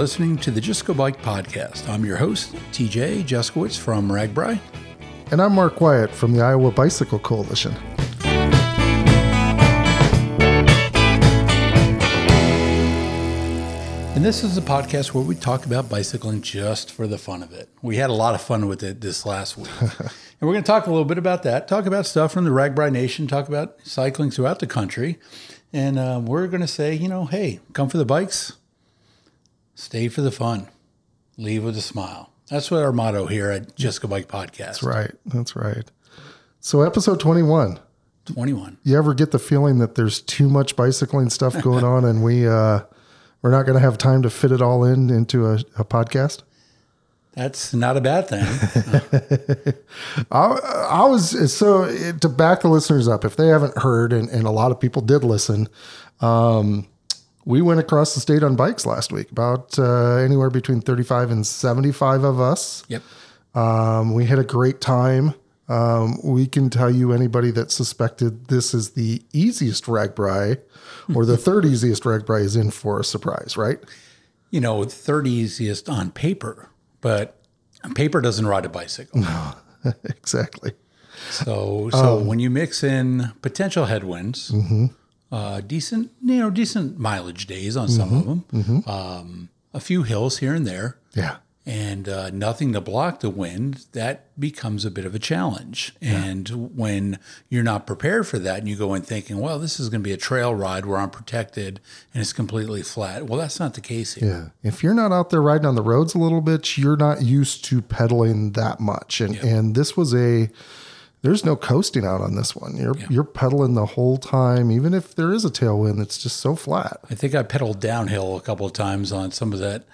listening to the Just Go Bike podcast. I'm your host, TJ Juskiewicz from RAGBRAI. And I'm Mark Wyatt from the Iowa Bicycle Coalition. And this is a podcast where we talk about bicycling just for the fun of it. We had a lot of fun with it this last week. and we're going to talk a little bit about that, talk about stuff from the RAGBRAI Nation, talk about cycling throughout the country. And uh, we're going to say, you know, hey, come for the bikes, stay for the fun, leave with a smile. That's what our motto here at Just Go Bike Podcast. That's right. That's right. So, episode 21. 21. You ever get the feeling that there's too much bicycling stuff going on and we, uh, we're not going to have time to fit it all in into a, a podcast? That's not a bad thing. I, I was so to back the listeners up. If they haven't heard, and, and a lot of people did listen, um, we went across the state on bikes last week. About uh, anywhere between thirty-five and seventy-five of us. Yep. Um, we had a great time. Um, we can tell you anybody that suspected this is the easiest RAGBRAI or the third easiest RAGBRAI is in for a surprise, right? You know, third easiest on paper but paper doesn't ride a bicycle. No, exactly. So, so um, when you mix in potential headwinds, mm-hmm. Uh, decent, you know, decent mileage days on some mm-hmm. of them, mm-hmm. um, a few hills here and there, yeah, and uh, nothing to block the wind, that becomes a bit of a challenge. Yeah. And when you're not prepared for that and you go in thinking, well, this is going to be a trail ride where I'm protected and it's completely flat. Well, that's not the case here. Yeah. If you're not out there riding on the roads a little bit, you're not used to pedaling that much. And, yeah. and this was a, there's no coasting out on this one. You're yeah. you're pedaling the whole time, even if there is a tailwind. It's just so flat. I think I pedaled downhill a couple of times on some of that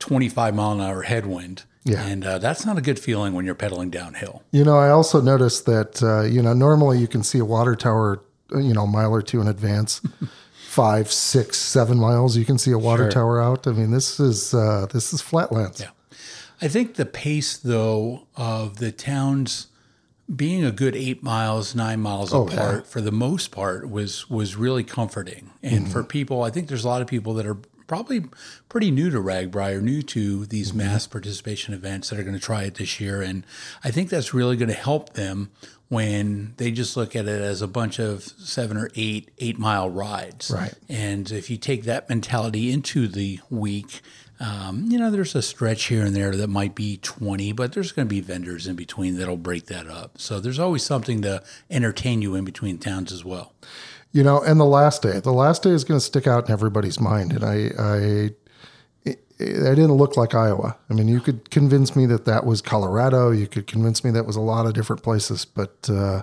25 mile an hour headwind. Yeah. And uh, that's not a good feeling when you're pedaling downhill. You know, I also noticed that, uh, you know, normally you can see a water tower, uh, you know, a mile or two in advance. Five, six, seven miles, you can see a water sure. tower out. I mean, this is uh, this is flatlands. Yeah, I think the pace though of the towns being a good eight miles, nine miles oh, apart yeah. for the most part was was really comforting. And mm-hmm. for people, I think there's a lot of people that are probably pretty new to RAGBRAI or new to these mm-hmm. mass participation events that are going to try it this year. And I think that's really going to help them when they just look at it as a bunch of seven or eight eight mile rides. Right. And if you take that mentality into the week, um, you know, there's a stretch here and there that might be 20, but there's going to be vendors in between that'll break that up. So there's always something to entertain you in between towns as well. You know, and the last day, the last day is going to stick out in everybody's mind. And I, I, it, it didn't look like Iowa. I mean, you could convince me that that was Colorado. You could convince me that was a lot of different places, but uh,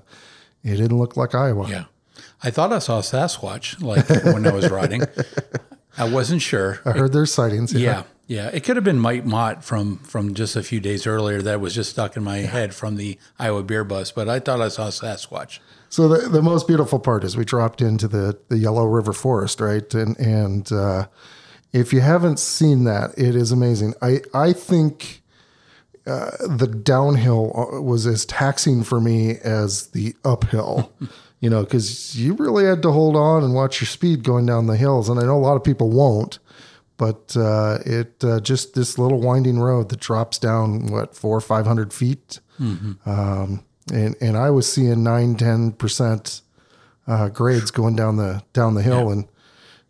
it didn't look like Iowa. Yeah. I thought I saw Sasquatch like when I was riding. I wasn't sure. I heard there's sightings. Yeah. yeah. yeah. It could have been Mike Mott from from just a few days earlier that was just stuck in my yeah. head from the Iowa beer bus, but I thought I saw Sasquatch. So the, the most beautiful part is we dropped into the, the Yellow River Forest, right? And and uh, if you haven't seen that, it is amazing. I I think uh, the downhill uh, was as taxing for me as the uphill. you know, because you really had to hold on and watch your speed going down the hills. And I know a lot of people won't, but uh, it uh, just this little winding road that drops down what four or five hundred feet. Mm-hmm. Um, and and I was seeing nine ten percent uh, grades going down the down the hill, yeah. and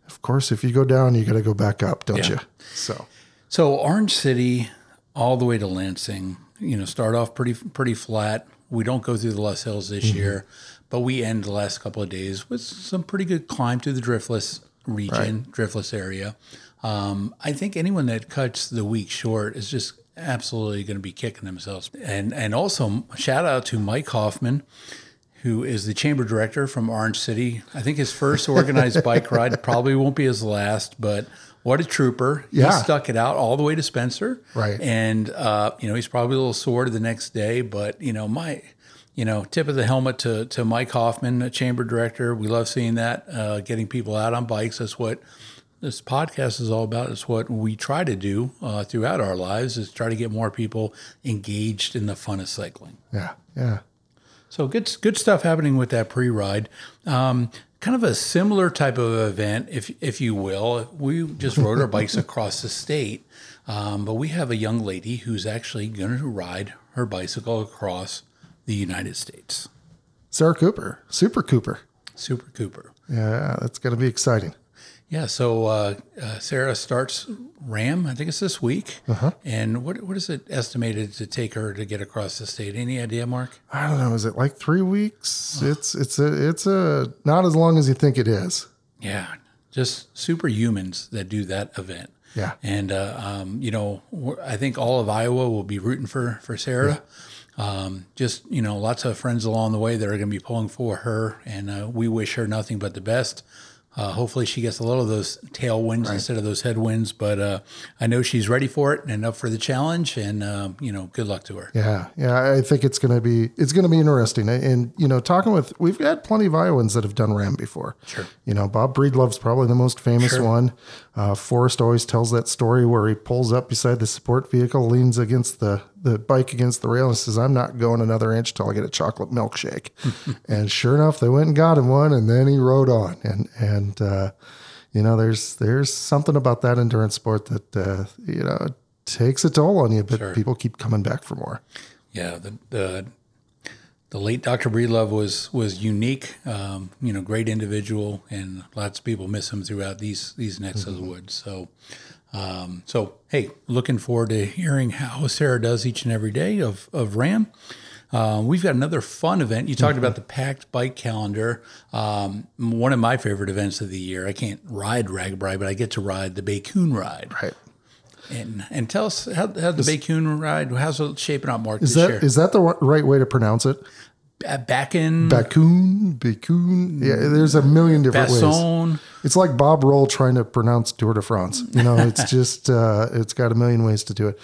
of course, if you go down, you got to go back up, don't yeah. you? So, so Orange City all the way to Lansing, you know, start off pretty pretty flat. We don't go through the Loess Hills this mm-hmm. year, but we end the last couple of days with some pretty good climb to the Driftless region, right. Driftless area. Um, I think anyone that cuts the week short is just absolutely going to be kicking themselves. And and also shout out to Mike Hoffman, who is the chamber director from Orange City. I think his first organized bike ride probably won't be his last, but what a trooper! Yeah. He stuck it out all the way to Spencer, right? And uh, you know he's probably a little sore to the next day, but you know my. You know, tip of the helmet to, to Mike Hoffman, chamber director. We love seeing that, uh, getting people out on bikes. That's what this podcast is all about. It's what we try to do uh, throughout our lives is try to get more people engaged in the fun of cycling. Yeah, yeah. So good, good stuff happening with that pre-ride. Um, kind of a similar type of event, if if you will. We just rode our bikes across the state, um, but we have a young lady who's actually going to ride her bicycle across the United States. Sarah Cooper, Super Cooper. Super Cooper. Yeah, that's going to be exciting. Yeah, so uh, uh, Sarah starts RAAM. I think it's this week. And what what is it estimated to take her to get across the state? Any idea, Mark? I don't know. Is it like three weeks? It's it's a it's a not as long as you think it is. Yeah, just superhumans that do that event. Yeah. and uh, um, you know, I think all of Iowa will be rooting for for Sarah. Um, just you know, lots of friends along the way that are going to be pulling for her, and uh, we wish her nothing but the best. Uh, hopefully, she gets a little of those tailwinds instead of those headwinds. But uh, I know she's ready for it and up for the challenge. And um, you know, good luck to her. Yeah, yeah. I think it's going to be it's going to be interesting. And you know, talking with we've had plenty of Iowans that have done RAAM before. Sure. You know, Bob Breedlove's probably the most famous Sure. one. Uh, Forrest always tells that story where he pulls up beside the support vehicle, leans against the the bike against the rail, and says, "I'm not going another inch till I get a chocolate milkshake." and sure enough, they went and got him one, and then he rode on. And and uh, you know, there's there's something about that endurance sport that uh, you know takes a toll on you, but Sure. people keep coming back for more. Yeah, the the, the late Dr. Breedlove was was unique. Um, you know, great individual, and lots of people miss him throughout these these necks of the woods. So, um, so hey, looking forward to hearing how Sarah does each and every day of of RAAM. Uh, we've got another fun event. You talked about the packed bike calendar. Um, one of my favorite events of the year. I can't ride RAGBRAI, but I get to ride the BACooN ride. Right. And and tell us how, how the BACooN ride. How's it shaping up, Mark? Is this that year? is that the right way to pronounce it? Uh, back in Bakun, Bakun. Yeah, there's a million different ways. It's like Bob Roll trying to pronounce Tour de France. You know, it's just uh, it's got a million ways to do it.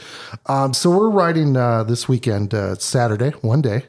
Um, so we're riding uh, this weekend, uh, Saturday, one day,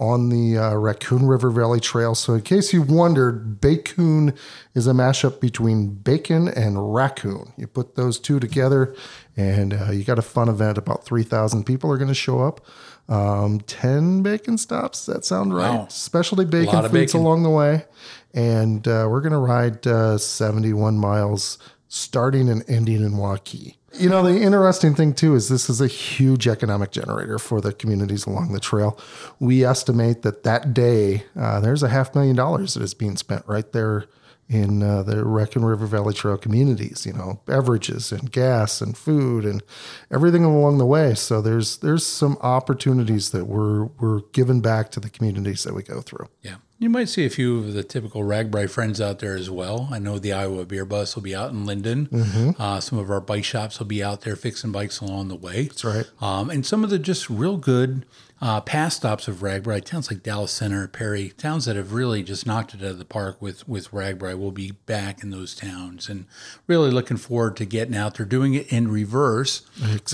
on the uh, Raccoon River Valley Trail. So in case you wondered, Bacon is a mashup between bacon and raccoon. You put those two together, and uh, you got a fun event. About three thousand people are going to show up. Um, Ten bacon stops. That sound right? Wow. Specialty bacon foods bacon. along the way. And uh, we're going to ride uh, 71 miles starting and ending in Waukee. You know, the interesting thing too is this is a huge economic generator for the communities along the trail. We estimate that that day uh, there's a half million dollars that is being spent right there in uh, the and River Valley Trail communities. You know, beverages and gas and food and everything along the way. So there's there's some opportunities that we're we're giving back to the communities that we go through. Yeah. You might see a few of the typical RAGBRAI friends out there as well. I know the Iowa Beer Bus will be out in Linden. Mm-hmm. Uh, some of our bike shops will be out there fixing bikes along the way. That's right. Um, and some of the just real good uh, past stops of RAGBRAI, towns like Dallas Center, Perry, towns that have really just knocked it out of the park with, with RAGBRAI will be back in those towns. And really looking forward to getting out there, doing it in reverse,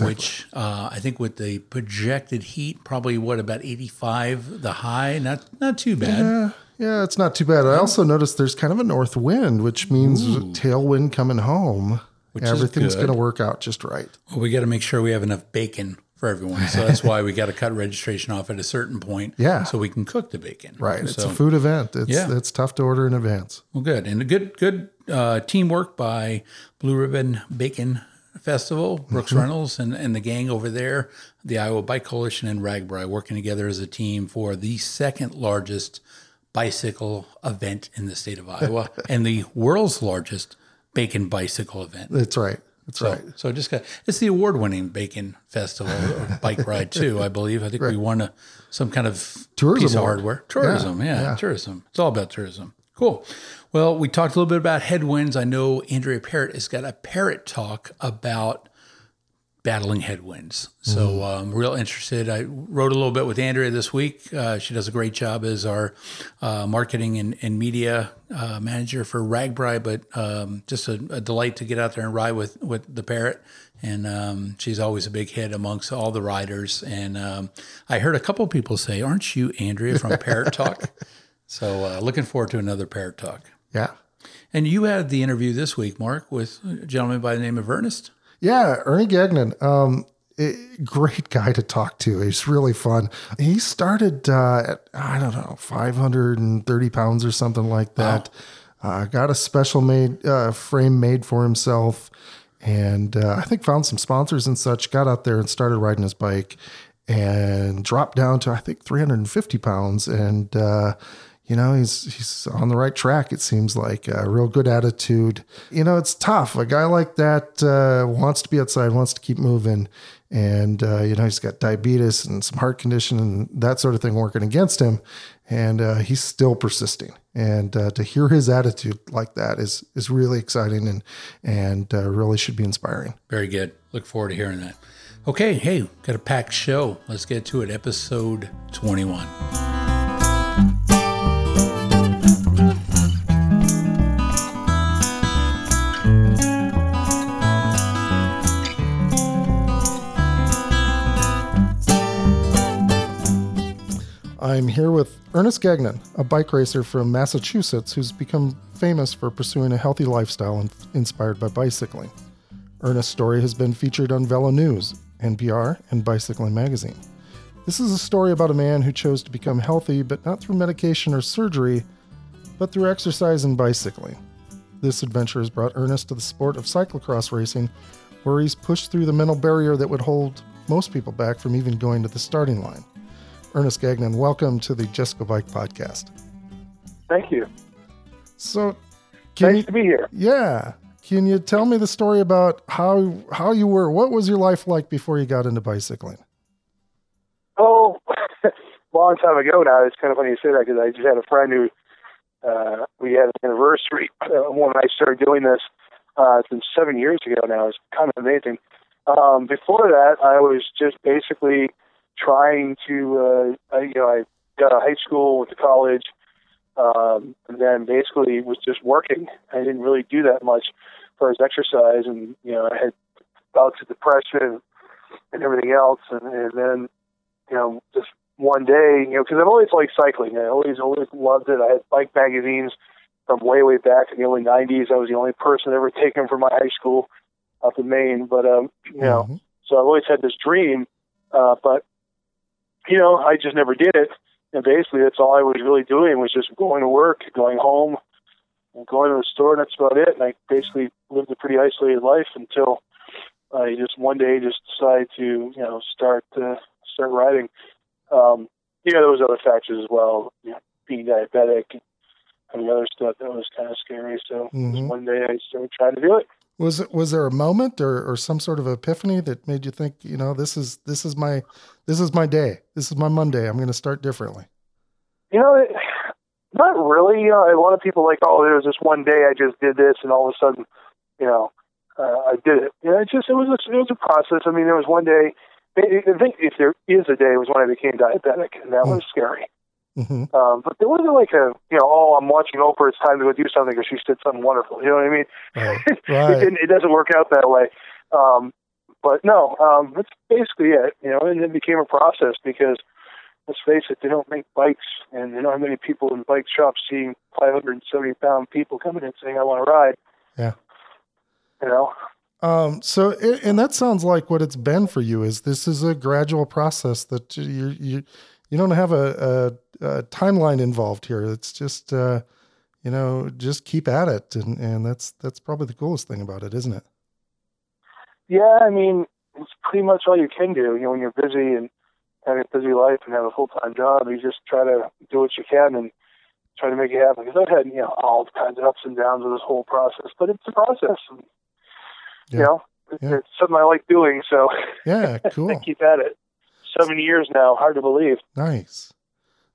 which uh, I think with the projected heat, probably what, about 85 the high? Not, not too bad. Yeah, yeah, it's not too bad. I also noticed there's kind of a north wind, which means tailwind coming home. Which is Everything's going to work out just right. Well, we got to make sure we have enough bacon for everyone. So that's why we got to cut registration off at a certain point. Yeah. So we can cook the bacon. Right. It's a food event. It's Yeah. it's tough to order in advance. well, good. And a good, good uh, teamwork by Blue Ribbon Bacon Festival, Brooks Reynolds and, and the gang over there, the Iowa Bike Coalition and RAGBRAI working together as a team for the second largest bicycle event in the state of Iowa and the world's largest bacon bicycle event. That's right. That's So, right. so just got it's the award-winning bacon festival bike ride too. I believe. I think we won a some kind of Tourism piece of hardware. Tourism, yeah, yeah. tourism. It's all about tourism. Cool. Well, we talked a little bit about headwinds. I know Andrea Parrott has got a parrot talk about battling headwinds. So Mm-hmm. I'm real interested. I wrote a little bit with Andrea this week. Uh, she does a great job as our uh, marketing and, and media uh, manager for RAGBRAI, but um, just a, a delight to get out there and ride with, with the parrot. And um, she's always a big hit amongst all the riders. And um, I heard a couple of people say, "Aren't you Andrea from Parrot Talk?" So uh, looking forward to another Parrot Talk. Yeah. And you had the interview this week, Mark, with a gentleman by the name of Ernest. Yeah, Ernie Gagnon, um, eh, great guy to talk to. He's really fun. He started uh, at I don't know 530 pounds or something like that. uh, got a special made uh, frame made for himself, and uh, I think found some sponsors and such. Got out there and started riding his bike, and dropped down to I think 350 pounds, and uh, you know he's he's on the right track. It seems like a real good attitude. You know, it's tough. A guy like that uh, wants to be outside, wants to keep moving, and uh, you know he's got diabetes and some heart condition and that sort of thing working against him, and uh, he's still persisting. And uh, to hear his attitude like that is is really exciting and and uh, really should be inspiring. Very good. Look forward to hearing that. Okay, hey, got a packed show. Let's get to it. Episode 21. I'm here with Ernest Gagnon, a bike racer from Massachusetts who's become famous for pursuing a healthy lifestyle in- inspired by bicycling. Ernest's story has been featured on Velo News, NPR, and Bicycling Magazine. This is a story about a man who chose to become healthy, but not through medication or surgery, but through exercise and bicycling. This adventure has brought Ernest to the sport of cyclocross racing, where he's pushed through the mental barrier that would hold most people back from even going to the starting line. Ernest Gagnon, welcome to the Just Go Bike podcast. Thank you. So, can nice you, to be here. yeah, can you tell me the story about how how you were? What was your life like before you got into bicycling? Oh, long time ago now. It's kind of funny you say that because I just had a friend who uh, we had an anniversary uh, when I started doing this. Uh, it's been seven years ago now. It's kind of amazing. Um, before that, I was just basically trying to, uh, I, you know, I got out of high school, went to college, um, and then basically was just working. I didn't really do that much for his exercise, and you know, I had bouts of depression and everything else, and, and then, you know, just one day, you know, because I've always liked cycling. I always, always loved it. I had bike magazines from way, way back in the early '90s. I was the only person ever taken from my high school up in Maine, but um, you know, Mhm. so I've always had this dream, uh, but you know, I just never did it. And basically, that's all I was really doing was just going to work, going home, and going to the store. And that's about it. And I basically lived a pretty isolated life until I just one day just decided to, you know, start uh, start riding. Um, you know, there was other factors as well. You know, being diabetic and the other stuff that was kind of scary. So Mhm. just one day I started trying to do it. Was it was there a moment or, or some sort of epiphany that made you think, you know, this is this is my this is my day. This is my Monday. I'm going to start differently. You know, it, not really. You know, a lot of people like, oh, there was this one day I just did this, and all of a sudden, you know, uh, I did it. You know, it just it was a, it was a process. I mean, there was one day. I think if there is a day, it was when I became diabetic, and that was scary. Hmm Um, but there wasn't like a, you know, oh, I'm watching Oprah. It's time to go do something because she said something wonderful. You know what I mean? Right. it, Right. didn't, it doesn't work out that way. Um, but no, um, that's basically it. You know, and it became a process because let's face it, they don't make bikes, and know how many people in bike shops seeing 570 pound people coming in saying, "I want to ride." Yeah. You know, Um, so, a- and that sounds like what it's been for you. Is this is a gradual process that you you you don't have a, a, a timeline involved here. It's just uh, you know just keep at it, and and that's that's probably the coolest thing about it, isn't it? yeah. I mean, it's pretty much all you can do. You know, when you're busy and having a busy life and have a full time job, you just try to do what you can and try to make it happen. Because I've had you know all kinds of ups and downs with this whole process, but it's a process. And, Yeah. You know, Yeah. it's something I like doing, so Yeah, cool, keep at it. Seven years now, hard to believe. nice.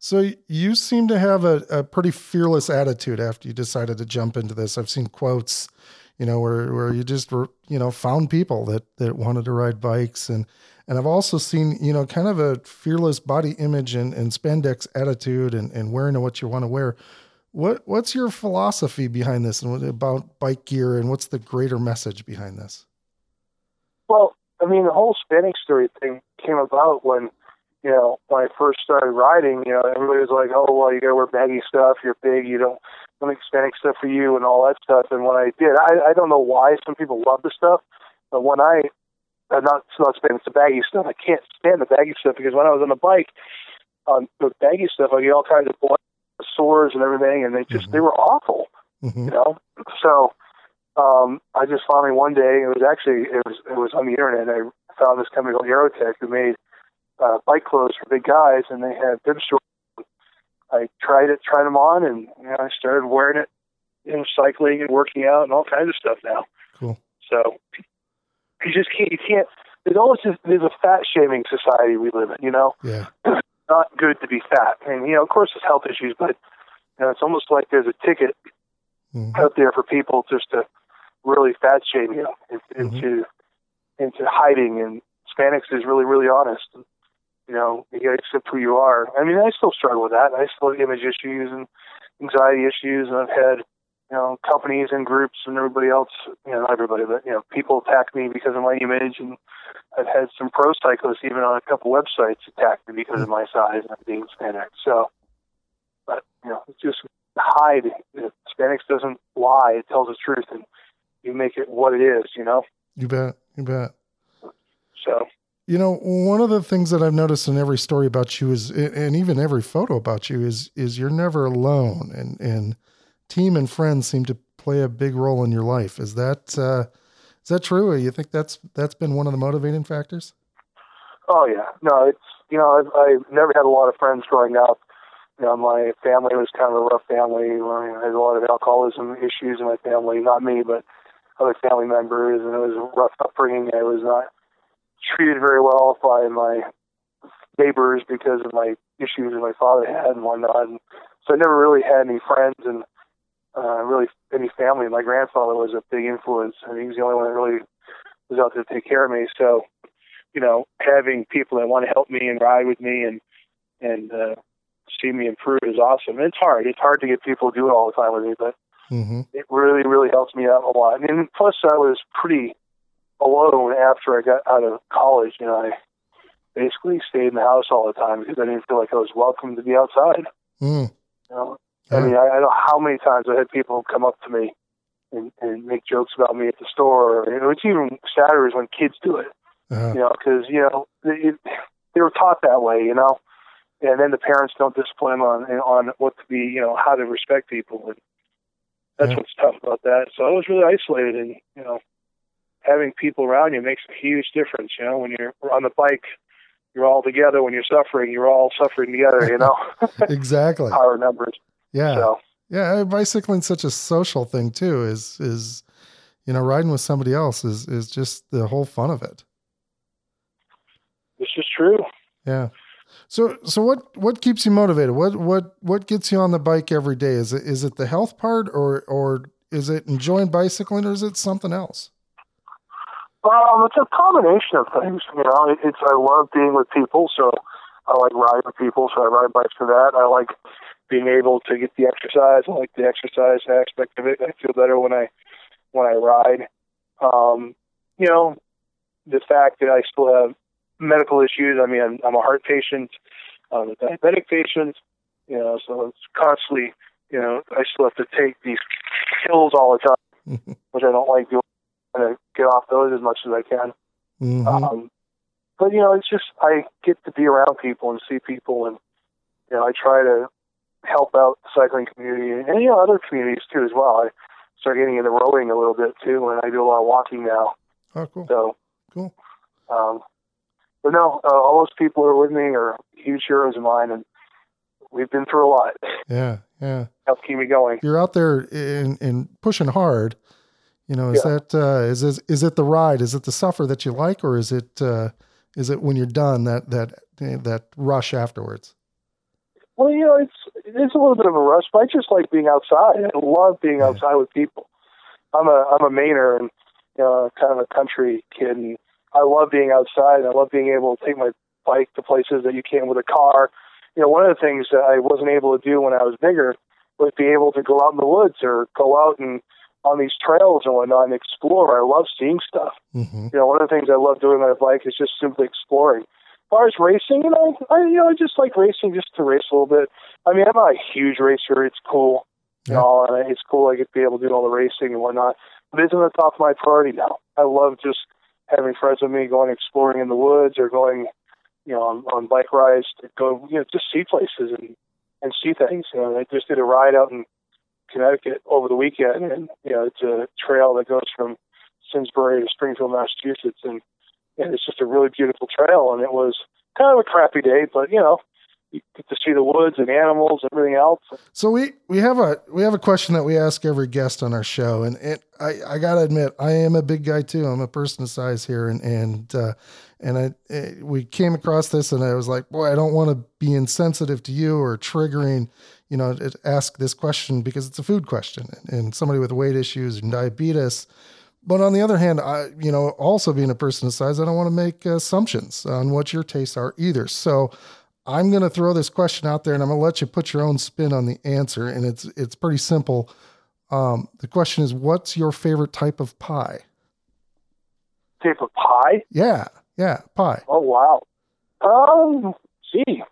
So you seem to have a, a pretty fearless attitude after you decided to jump into this. I've seen quotes, you know, where where you just were, you know, found people that that wanted to ride bikes, and and I've also seen, you know, kind of a fearless body image and, and spandex attitude, and and wearing what you want to wear. What what's your philosophy behind this, and what about bike gear, and what's the greater message behind this? Well, I mean, the whole spandex story thing came about when, you know, when I first started riding. You know, everybody was like, "Oh, well, you gotta wear baggy stuff. You're big. You don't make spandex stuff for you, and all that stuff." And when I did, I I don't know why some people love the stuff, but when I uh, not it's not spandex, it's the baggy stuff. I can't stand the baggy stuff because when I was on the bike, on the baggy stuff, I get all kinds of blood sores and everything, and they just Mhm. they were awful. Mhm. you know. So um, I just finally one day it was actually it was it was on the internet. I found this company called Aerotech who made uh, bike clothes for big guys, and they had bib shorts. I tried it, tried them on, and you know, I started wearing it, know, cycling and working out and all kinds of stuff now. Cool. So you just can't. You can't. There's always this, there's a fat shaming society we live in. You know, Yeah. not good to be fat, and you know, of course, there's health issues, but you know, it's almost like there's a ticket Mhm. out there for people just to really fat shame you in- into into hiding. And Spandex is really really honest. You know, you accept who you are. I mean, I still struggle with that. I still have image issues and anxiety issues, and I've had you know companies and groups and everybody else. You know, not everybody, but you know, people attack me because of my image, and I've had some pro cyclists even on a couple websites attack me because of my size and being Hispanic. So, but you know, it's just hide. Spandex doesn't lie; it tells the truth, and you make it what it is. You know. You bet. You bet. So You know, one of the things that I've noticed in every story about you is, and even every photo about you is, is you're never alone, and and team and friends seem to play a big role in your life. Is that uh, is that true? Or you think that's that's been one of the motivating factors? Oh yeah, no, it's you know I've, I've never had a lot of friends growing up. You know, my family was kind of a rough family. I had a lot of alcoholism issues in my family. Not me, but other family members, and it was a rough upbringing. I was not treated very well by my neighbors because of my issues that my father had and whatnot. And so I never really had any friends and uh, really any family. My grandfather was a big influence, and he was the only one that really was out there to take care of me. So you know, having people that want to help me and ride with me and and uh, see me improve is awesome. It's hard. It's hard to get people to do it all the time with me, but Mm-hmm. it really, really helps me out a lot. And plus, I was pretty alone after I got out of college. You know, I basically stayed in the house all the time because I didn't feel like I was welcome to be outside. Mm. You know, I mean, I, I know how many times I had people come up to me and, and make jokes about me at the store. Know, it's even sadder is when kids do it Uh, you know, because you know they, they were taught that way, you know, and then the parents don't discipline on on what to be, you know, how to respect people, and that's Yeah. what's tough about that. So I was really isolated, and you know, having people around you makes a huge difference. You know, when you're on the bike, you're all together. When you're suffering, you're all suffering together. You know, exactly. power numbers. Yeah. So Yeah, uh, bicycling's such a social thing too. Is is you know riding with somebody else is is just the whole fun of it. this is true. Yeah. So so what what keeps you motivated? What what what gets you on the bike every day? Is it is it the health part or or is it enjoying bicycling or is it something else? Um, it's a combination of things. You know, it's I love being with people, so I like riding with people, so I ride bikes for that. I like being able to get the exercise. I like the exercise aspect of it. I feel better when I when I ride. Um, you know, the fact that I still have medical issues. I mean, I'm, I'm a heart patient, I'm a diabetic patient. You know, so it's constantly. You know, I still have to take these pills all the time, which I don't like doing to get off those as much as I can. Mhm. Um, but you know, it's just I get to be around people and see people, and you know, I try to help out the cycling community and you know other communities too as well. I start getting into rowing a little bit too, and I do a lot of walking now. oh, cool. So, Cool. um, but no, uh, all those people who are with me are huge heroes of mine, and we've been through a lot. Yeah, yeah. Help keep me going. You're out there in, in pushing hard. You know, is Yeah. that uh, is this, is it the ride? Is it the suffer that you like, or is it uh, is it when you're done that that that rush afterwards? Well, you know, it's it's a little bit of a rush, but I just like being outside. I love being outside with people. I'm a I'm a Mainer and you know, kind of a country kid, and I love being outside. I love being able to take my bike to places that you can't with a car. You know, one of the things that I wasn't able to do when I was bigger was be able to go out in the woods or go out and on these trails and whatnot and explore. I love seeing stuff. hmm You know, one of the things I love doing on a bike is just simply exploring. As far as racing, you know, I you know I just like racing just to race a little bit. I mean, I'm not a huge racer. It's cool, you know, and it's cool I get to be able to do all the racing and whatnot. But it isn't the top of my priority now. I love just having friends with me, going exploring in the woods or going, you know, on, on bike rides to go, you know, just see places and and see things. You know, I just did a ride out in Connecticut over the weekend, and you know it's a trail that goes from Simsbury to Springfield, Massachusetts, and and it's just a really beautiful trail. And it was kind of a crappy day, but you know you get to see the woods and animals everything else. So we we have a we have a question that we ask every guest on our show, and it, I I gotta admit I am a big guy too. I'm a person of size here, and and uh, and I it, we came across this, and I was like, boy, I don't want to be insensitive to you or triggering, you know, ask this question because it's a food question, and somebody with weight issues and diabetes. But on the other hand, I, you know, also being a person of size, I don't want to make assumptions on what your tastes are either. So I'm going to throw this question out there and I'm going to let you put your own spin on the answer. And it's, it's pretty simple. Um, the question is, what's your favorite type of pie? Type of pie? Yeah. Yeah. Pie. Oh, wow. Um, gee.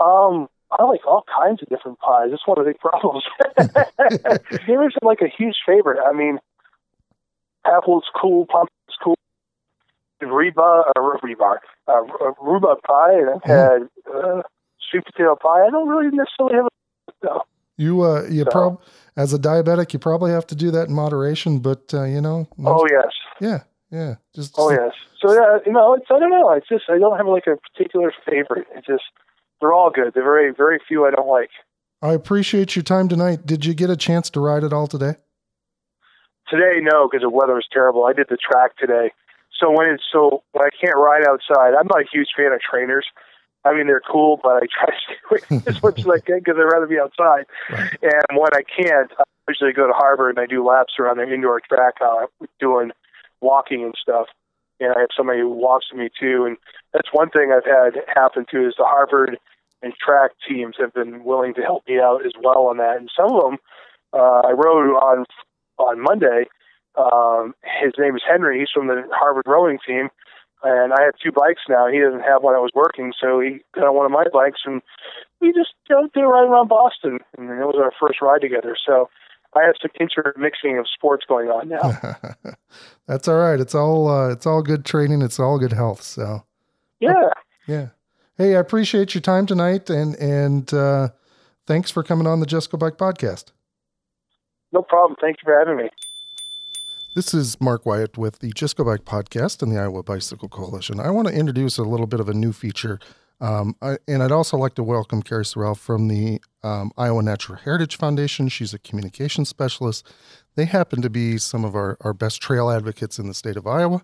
Um, I like all kinds of different pies. That's one of the big problems. there isn't like a huge favorite. I mean, apple's cool, pumpkin's cool, reba, uh, rebar, uh, pie, and I've had uh, sweet potato pie. I don't really necessarily have a no. You, uh, you so. prob as a diabetic, you probably have to do that in moderation, but uh, you know. Most, oh yes. Yeah, yeah. Just. Oh yes. So yeah, you know, it's I don't know. It's just I don't have like a particular favorite. It's just they're all good. They're very very few I don't like. I appreciate your time tonight. Did you get a chance to ride it all today? Today, no, because the weather was terrible. I did the track today, so when it's so when I can't ride outside, I'm not a huge fan of trainers. I mean, they're cool, but I try to stay away as much as I can because I'd rather be outside. Right. And when I can't, I usually go to Harvard and I do laps around the indoor track, uh, doing walking and stuff. And I have somebody who walks with me too. And that's one thing I've had happen too is the Harvard and track teams have been willing to help me out as well on that. And some of them, uh, I rode on on Monday um, his name is Henry. He's from the Harvard rowing team, and I have two bikes now. He doesn't have one that was working, so he got on one of my bikes, and we just you know, did a ride around Boston, and it was our first ride together. So I have some intermixing of sports going on now. That's all right. It's all uh, it's all good training. It's all good health. So yeah, yeah. Hey, I appreciate your time tonight, and and uh, thanks for coming on the Just Go Bike podcast. No problem. Thank you for having me. This is Mark Wyatt with the Just Go Bike podcast and the Iowa Bicycle Coalition. I want to introduce a little bit of a new feature. Um, I, and I'd also like to welcome Carrie Sorrell from the um, Iowa Natural Heritage Foundation. She's a communication specialist. They happen to be some of our, our best trail advocates in the state of Iowa.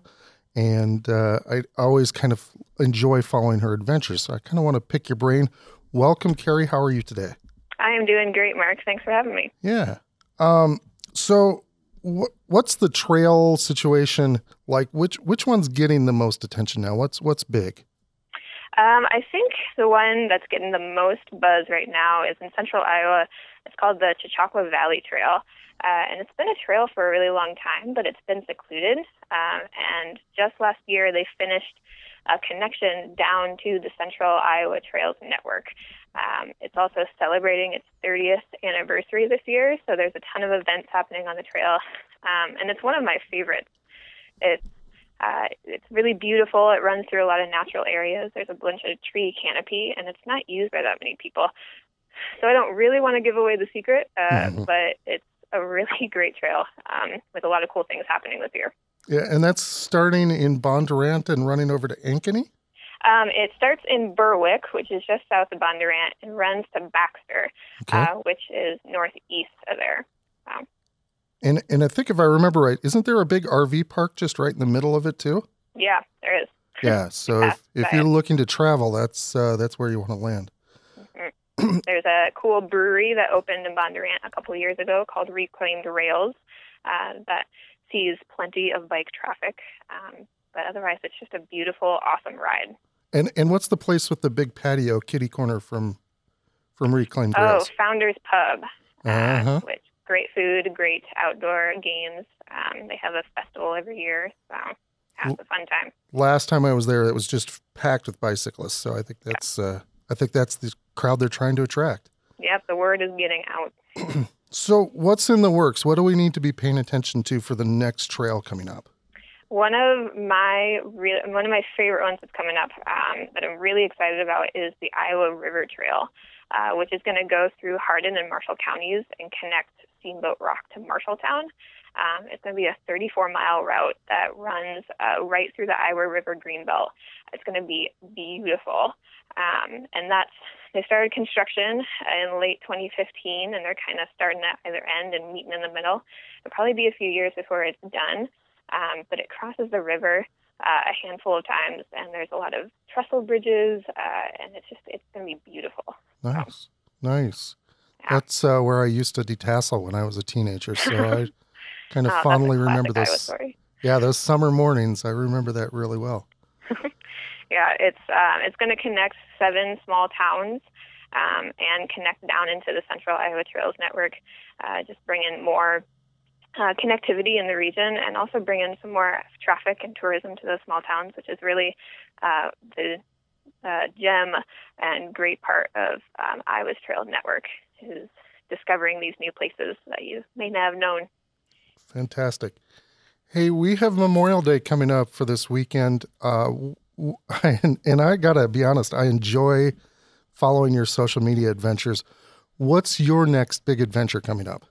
And uh, I always kind of enjoy following her adventures. So I kind of want to pick your brain. Welcome, Carrie. How are you today? I am doing great, Mark. Thanks for having me. Yeah. Um, so what's the trail situation like? Which which one's getting the most attention now? What's what's big? Um, I think the one that's getting the most buzz right now is in central Iowa. It's called the Chichaqua Valley Trail. Uh, and it's been a trail for a really long time, but it's been secluded. Um, and just last year, they finished a connection down to the Central Iowa Trails Network. Um, it's also celebrating its 30th anniversary this year, so there's a ton of events happening on the trail, um, and it's one of my favorites. It's uh, it's really beautiful. It runs through a lot of natural areas. There's a bunch of tree canopy, and it's not used by that many people. So I don't really want to give away the secret, uh, mm-hmm. but it's a really great trail um, with a lot of cool things happening this year. Yeah, and that's starting in Bondurant and running over to Ankeny? Um, it starts in Berwick, which is just south of Bondurant, and runs to Baxter, okay. uh, which is northeast of there. Wow. And and I think if I remember right, isn't there a big RV park just right in the middle of it too? Yeah, there is. Yeah, so if, if you're looking to travel, that's uh, that's where you want to land. Mm-hmm. There's a cool brewery that opened in Bondurant a couple years ago called Reclaimed Rails uh, that sees plenty of bike traffic. Um, but otherwise, it's just a beautiful, awesome ride. And and what's the place with the big patio, kitty corner from from Reclaimed oh, Rails? Oh, Founders Pub, uh, uh-huh. which great food, great outdoor games. Um, they have a festival every year, so have a fun time. Last time I was there, it was just packed with bicyclists. So I think that's uh, I think that's the crowd they're trying to attract. Yep, the word is getting out. so what's in the works? What do we need to be paying attention to for the next trail coming up? One of my real, one of my favorite ones that's coming up um, that I'm really excited about is the Iowa River Trail, uh, which is going to go through Hardin and Marshall counties and connect Steamboat Rock to Marshalltown. Um, it's going to be a 34 mile route that runs uh, right through the Iowa River Greenbelt. It's going to be beautiful. Um, and that's they started construction in late 2015, and they're kind of starting at either end and meeting in the middle. It'll probably be a few years before it's done, um, but it crosses the river uh, a handful of times, and there's a lot of trestle bridges, uh, and it's just it's going to be beautiful. Nice, so, nice. Yeah. That's uh, where I used to detassel when I was a teenager, so I kind of oh, fondly remember those. Yeah, those summer mornings. I remember that really well. yeah, it's um, it's going to connect seven small towns um, and connect down into the Central Iowa Trails Network. Uh, just bring in more uh, connectivity in the region and also bring in some more traffic and tourism to those small towns, which is really uh, the uh, gem and great part of um, Iowa's Trail Network is discovering these new places that you may not have known. Fantastic. Hey, we have Memorial Day coming up for this weekend. Uh, and, and I got to be honest, I enjoy following your social media adventures. What's your next big adventure coming up?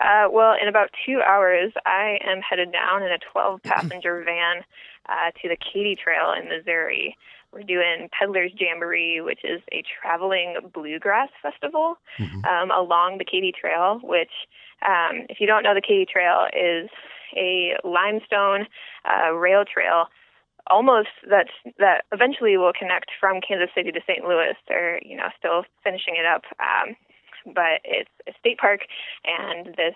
Uh, well, in about two hours, I am headed down in a 12 passenger van uh, to the Katy Trail in Missouri. We're doing Peddler's Jamboree, which is a traveling bluegrass festival mm-hmm. um, along the Katy Trail, which, um, if you don't know, the Katy Trail is a limestone uh, rail trail almost that that eventually will connect from Kansas City to St. Louis. They're you know still finishing it up, um, but it's a state park, and this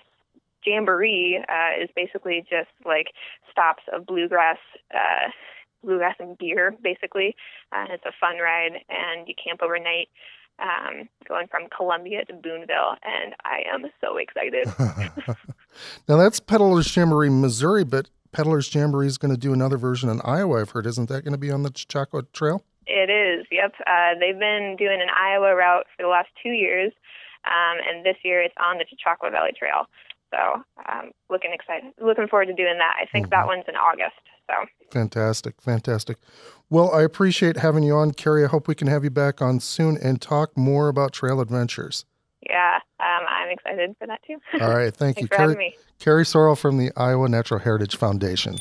jamboree uh, is basically just like stops of bluegrass. Uh, bluegrass and beer basically uh, it's a fun ride and you camp overnight um, going from Columbia to Boonville, and I am so excited. now that's Peddler's Jamboree, Missouri, but Peddler's Jamboree is going to do another version in Iowa. I've heard. Isn't that going to be on the Chichaqua Trail? It is. Yep. Uh, they've been doing an Iowa route for the last two years, um, and this year it's on the Chichaqua Valley Trail. So, um, looking excited, looking forward to doing that. I think mm-hmm. that one's in August. So fantastic, fantastic. Well, I appreciate having you on, Carrie. I hope we can have you back on soon and talk more about trail adventures. Yeah, um, I'm excited for that too. All right, thank you, Carrie. Carrie Sorrell from the Iowa Natural Heritage Foundation.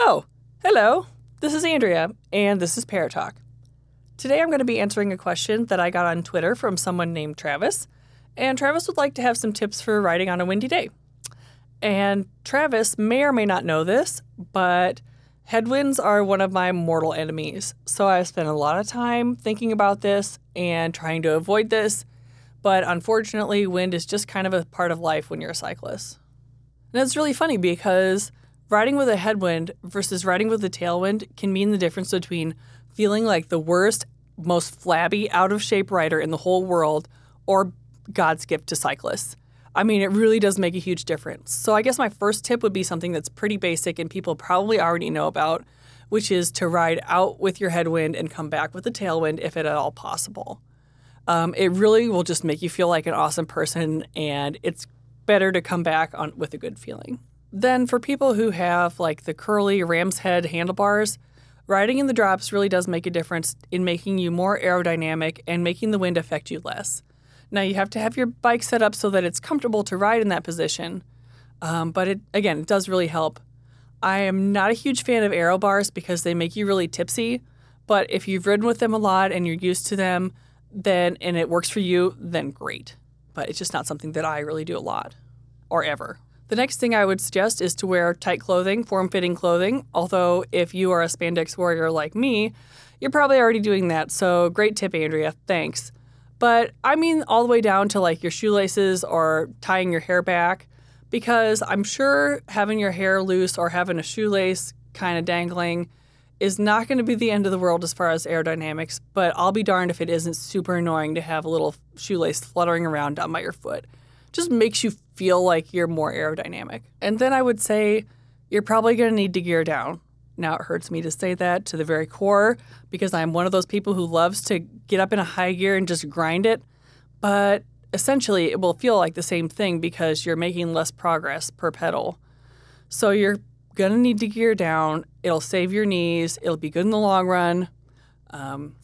Oh, hello. This is Andrea, and this is Paratalk. Talk. Today I'm going to be answering a question that I got on Twitter from someone named Travis, and Travis would like to have some tips for riding on a windy day. And Travis may or may not know this, but headwinds are one of my mortal enemies. So I've spent a lot of time thinking about this and trying to avoid this. But unfortunately, wind is just kind of a part of life when you're a cyclist. And it's really funny because riding with a headwind versus riding with a tailwind can mean the difference between feeling like the worst, most flabby, out of shape rider in the whole world or God's gift to cyclists. I mean, it really does make a huge difference. So, I guess my first tip would be something that's pretty basic and people probably already know about, which is to ride out with your headwind and come back with a tailwind if at all possible. Um, it really will just make you feel like an awesome person, and it's better to come back on with a good feeling. Then, for people who have like the curly ram's head handlebars, riding in the drops really does make a difference in making you more aerodynamic and making the wind affect you less. Now you have to have your bike set up so that it's comfortable to ride in that position, um, but it again it does really help. I am not a huge fan of aero bars because they make you really tipsy, but if you've ridden with them a lot and you're used to them, then and it works for you, then great. But it's just not something that I really do a lot or ever. The next thing I would suggest is to wear tight clothing, form fitting clothing. Although, if you are a spandex warrior like me, you're probably already doing that. So, great tip, Andrea. Thanks. But I mean, all the way down to like your shoelaces or tying your hair back, because I'm sure having your hair loose or having a shoelace kind of dangling is not going to be the end of the world as far as aerodynamics, but I'll be darned if it isn't super annoying to have a little shoelace fluttering around down by your foot. Just makes you feel like you're more aerodynamic. And then I would say you're probably going to need to gear down. Now, it hurts me to say that to the very core because I'm one of those people who loves to get up in a high gear and just grind it. But essentially, it will feel like the same thing because you're making less progress per pedal. So you're gonna need to gear down. It'll save your knees. It'll be good in the long run. Um,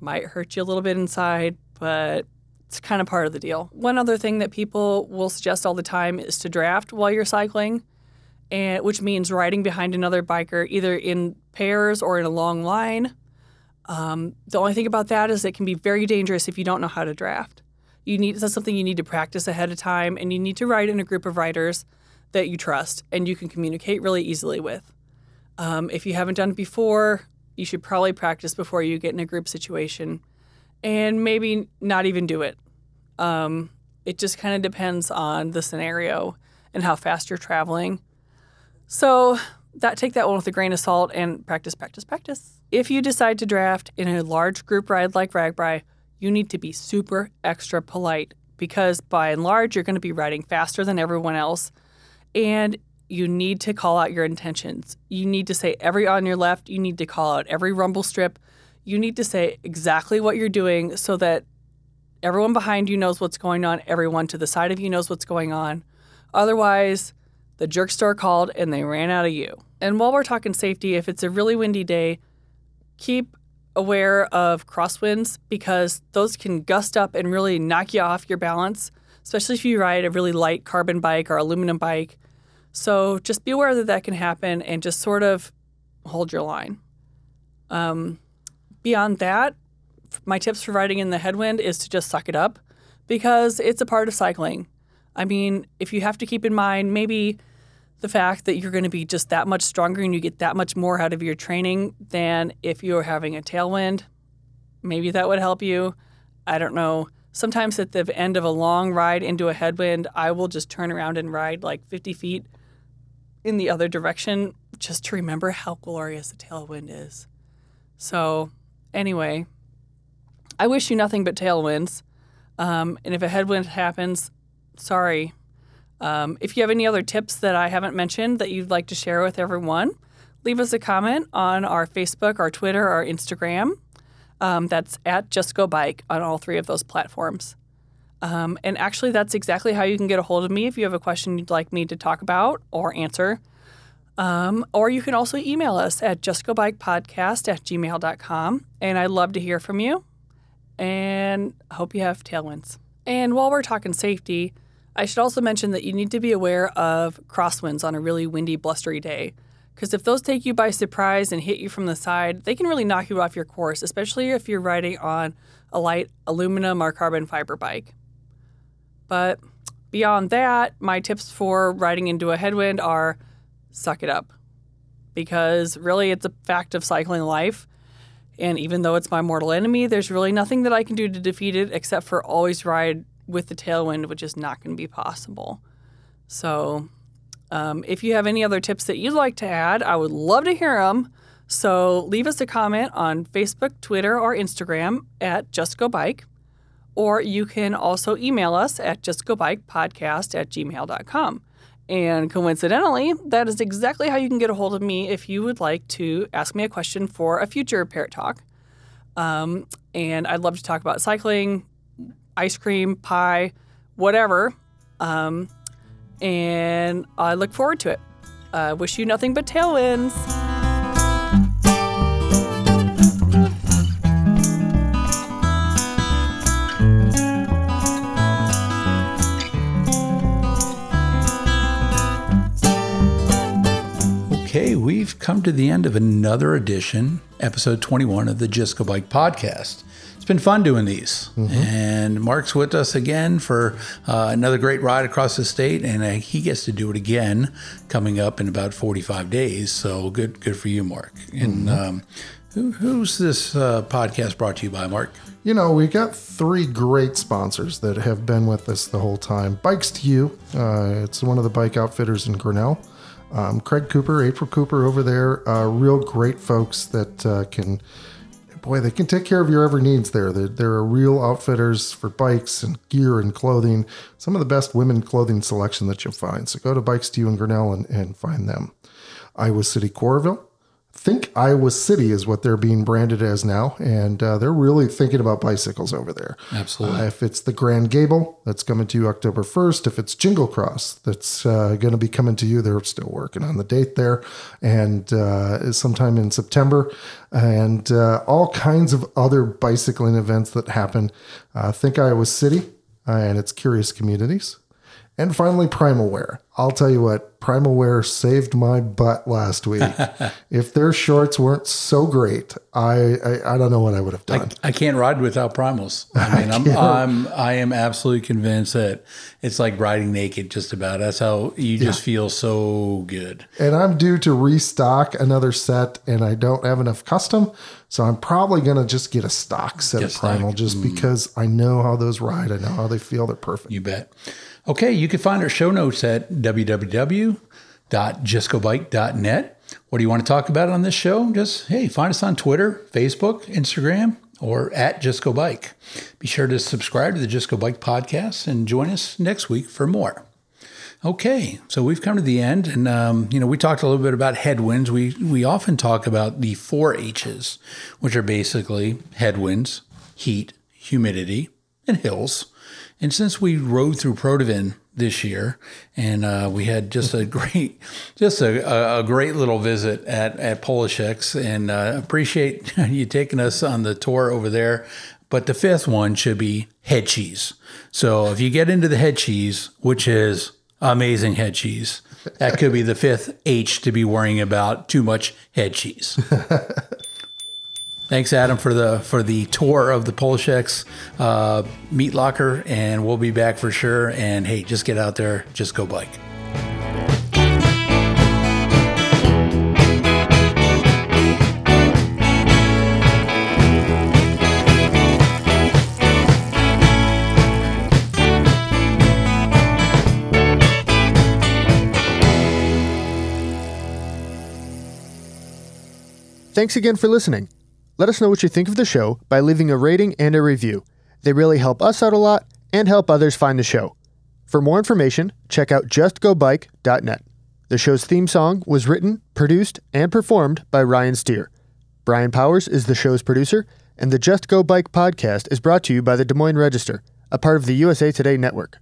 might hurt you a little bit inside, but it's kind of part of the deal. One other thing that people will suggest all the time is to draft while you're cycling, and which means riding behind another biker either in pairs or in a long line. Um, the only thing about that is it can be very dangerous if you don't know how to draft. You need that's something you need to practice ahead of time, and you need to ride in a group of riders that you trust and you can communicate really easily with. Um, if you haven't done it before, you should probably practice before you get in a group situation, and maybe not even do it. Um, it just kind of depends on the scenario and how fast you're traveling. So that take that one with a grain of salt and practice, practice, practice. If you decide to draft in a large group ride like RAGBRAI, you need to be super extra polite because by and large you're going to be riding faster than everyone else and you need to call out your intentions. You need to say every on your left, you need to call out every rumble strip. You need to say exactly what you're doing so that everyone behind you knows what's going on, everyone to the side of you knows what's going on. Otherwise, the jerk store called and they ran out of you. And while we're talking safety, if it's a really windy day, keep aware of crosswinds because those can gust up and really knock you off your balance, especially if you ride a really light carbon bike or aluminum bike. So just be aware that that can happen and just sort of hold your line. Um, beyond that, my tips for riding in the headwind is to just suck it up because it's a part of cycling. I mean, if you have to keep in mind maybe the fact that you're going to be just that much stronger and you get that much more out of your training than if you're having a tailwind, maybe that would help you. I don't know. Sometimes at the end of a long ride into a headwind, I will just turn around and ride like 50 feet in the other direction just to remember how glorious a tailwind is. So, anyway, I wish you nothing but tailwinds. Um, and if a headwind happens, sorry. Um, if you have any other tips that I haven't mentioned that you'd like to share with everyone, leave us a comment on our Facebook, our Twitter, our Instagram. Um, that's at Just Go Bike on all three of those platforms. Um, and actually, that's exactly how you can get a hold of me if you have a question you'd like me to talk about or answer. Um, or you can also email us at justgobikepodcast at gmail.com. And I'd love to hear from you. And I hope you have tailwinds. And while we're talking safety, I should also mention that you need to be aware of crosswinds on a really windy, blustery day. Because if those take you by surprise and hit you from the side, they can really knock you off your course, especially if you're riding on a light aluminum or carbon fiber bike. But beyond that, my tips for riding into a headwind are suck it up. Because really, it's a fact of cycling life. And even though it's my mortal enemy, there's really nothing that I can do to defeat it except for always ride with the tailwind, which is not going to be possible. So, um, if you have any other tips that you'd like to add, I would love to hear them. So, leave us a comment on Facebook, Twitter, or Instagram at Just Go Bike or you can also email us at justgobikepodcast at gmail.com. And coincidentally, that is exactly how you can get a hold of me if you would like to ask me a question for a future Parrot Talk. Um, and I'd love to talk about cycling, ice cream, pie, whatever. Um, and I look forward to it. Uh, wish you nothing but tailwinds. We've come to the end of another edition, episode 21 of the Just Go Bike podcast. It's been fun doing these. Mm-hmm. And Mark's with us again for uh, another great ride across the state, and uh, he gets to do it again coming up in about 45 days. So good, good for you, Mark. And mm-hmm. um, who, who's this uh, podcast brought to you by, Mark? You know, we've got three great sponsors that have been with us the whole time. Bikes to You, uh, it's one of the bike outfitters in Grinnell. Um, Craig Cooper, April Cooper over there, uh, real great folks that uh, can, boy, they can take care of your every needs there. They're, they're real outfitters for bikes and gear and clothing. Some of the best women clothing selection that you'll find. So go to Bikes to You in Grinnell and, and find them. Iowa City Coralville. Think Iowa City is what they're being branded as now, and uh, they're really thinking about bicycles over there. Absolutely. Uh, if it's the Grand Gable, that's coming to you October 1st. If it's Jingle Cross, that's uh, going to be coming to you. They're still working on the date there, and uh, sometime in September, and uh, all kinds of other bicycling events that happen. Uh, think Iowa City and its curious communities. And finally, Primal Wear. I'll tell you what, Primal Wear saved my butt last week. if their shorts weren't so great, I, I, I don't know what I would have done. I can't ride without primals. I mean, I'm, I'm I am absolutely convinced that it's like riding naked. Just about. That's how you just feel so good. and I'm due to restock another set, and I don't have enough custom, so I'm probably gonna just get a stock set of Primal, stock. just mm. because I know how those ride. I know how they feel. They're perfect. You bet. Okay, you can find our show notes at www.justgobike.net. What do you want to talk about on this show? Just, hey, find us on Twitter, Facebook, Instagram, or at Just Go Bike. Be sure to subscribe to the Just Go Bike podcast and join us next week for more. Okay, so we've come to the end, and um, you know we talked a little bit about headwinds. We we often talk about the four H's, which are basically headwinds, heat, humidity, and hills. And since we rode through Protivin this year, and uh, we had just a great, just a, a, a great little visit at at Polashek's, and uh, appreciate you taking us on the tour over there. But the fifth one should be head cheese. So if you get into the head cheese, which is amazing head cheese, that could be the fifth H to be worrying about too much head cheese. Thanks, Adam, for the for the tour of the Polashek's uh, meat locker, and we'll be back for sure. And hey, just get out there, just go bike. Thanks again for listening. Let us know what you think of the show by leaving a rating and a review. They really help us out a lot and help others find the show. For more information, check out justgobike.net. The show's theme song was written, produced, and performed by Ryan Steer. Brian Powers is the show's producer, and the Just Go Bike podcast is brought to you by the Des Moines Register, a part of the USA Today network.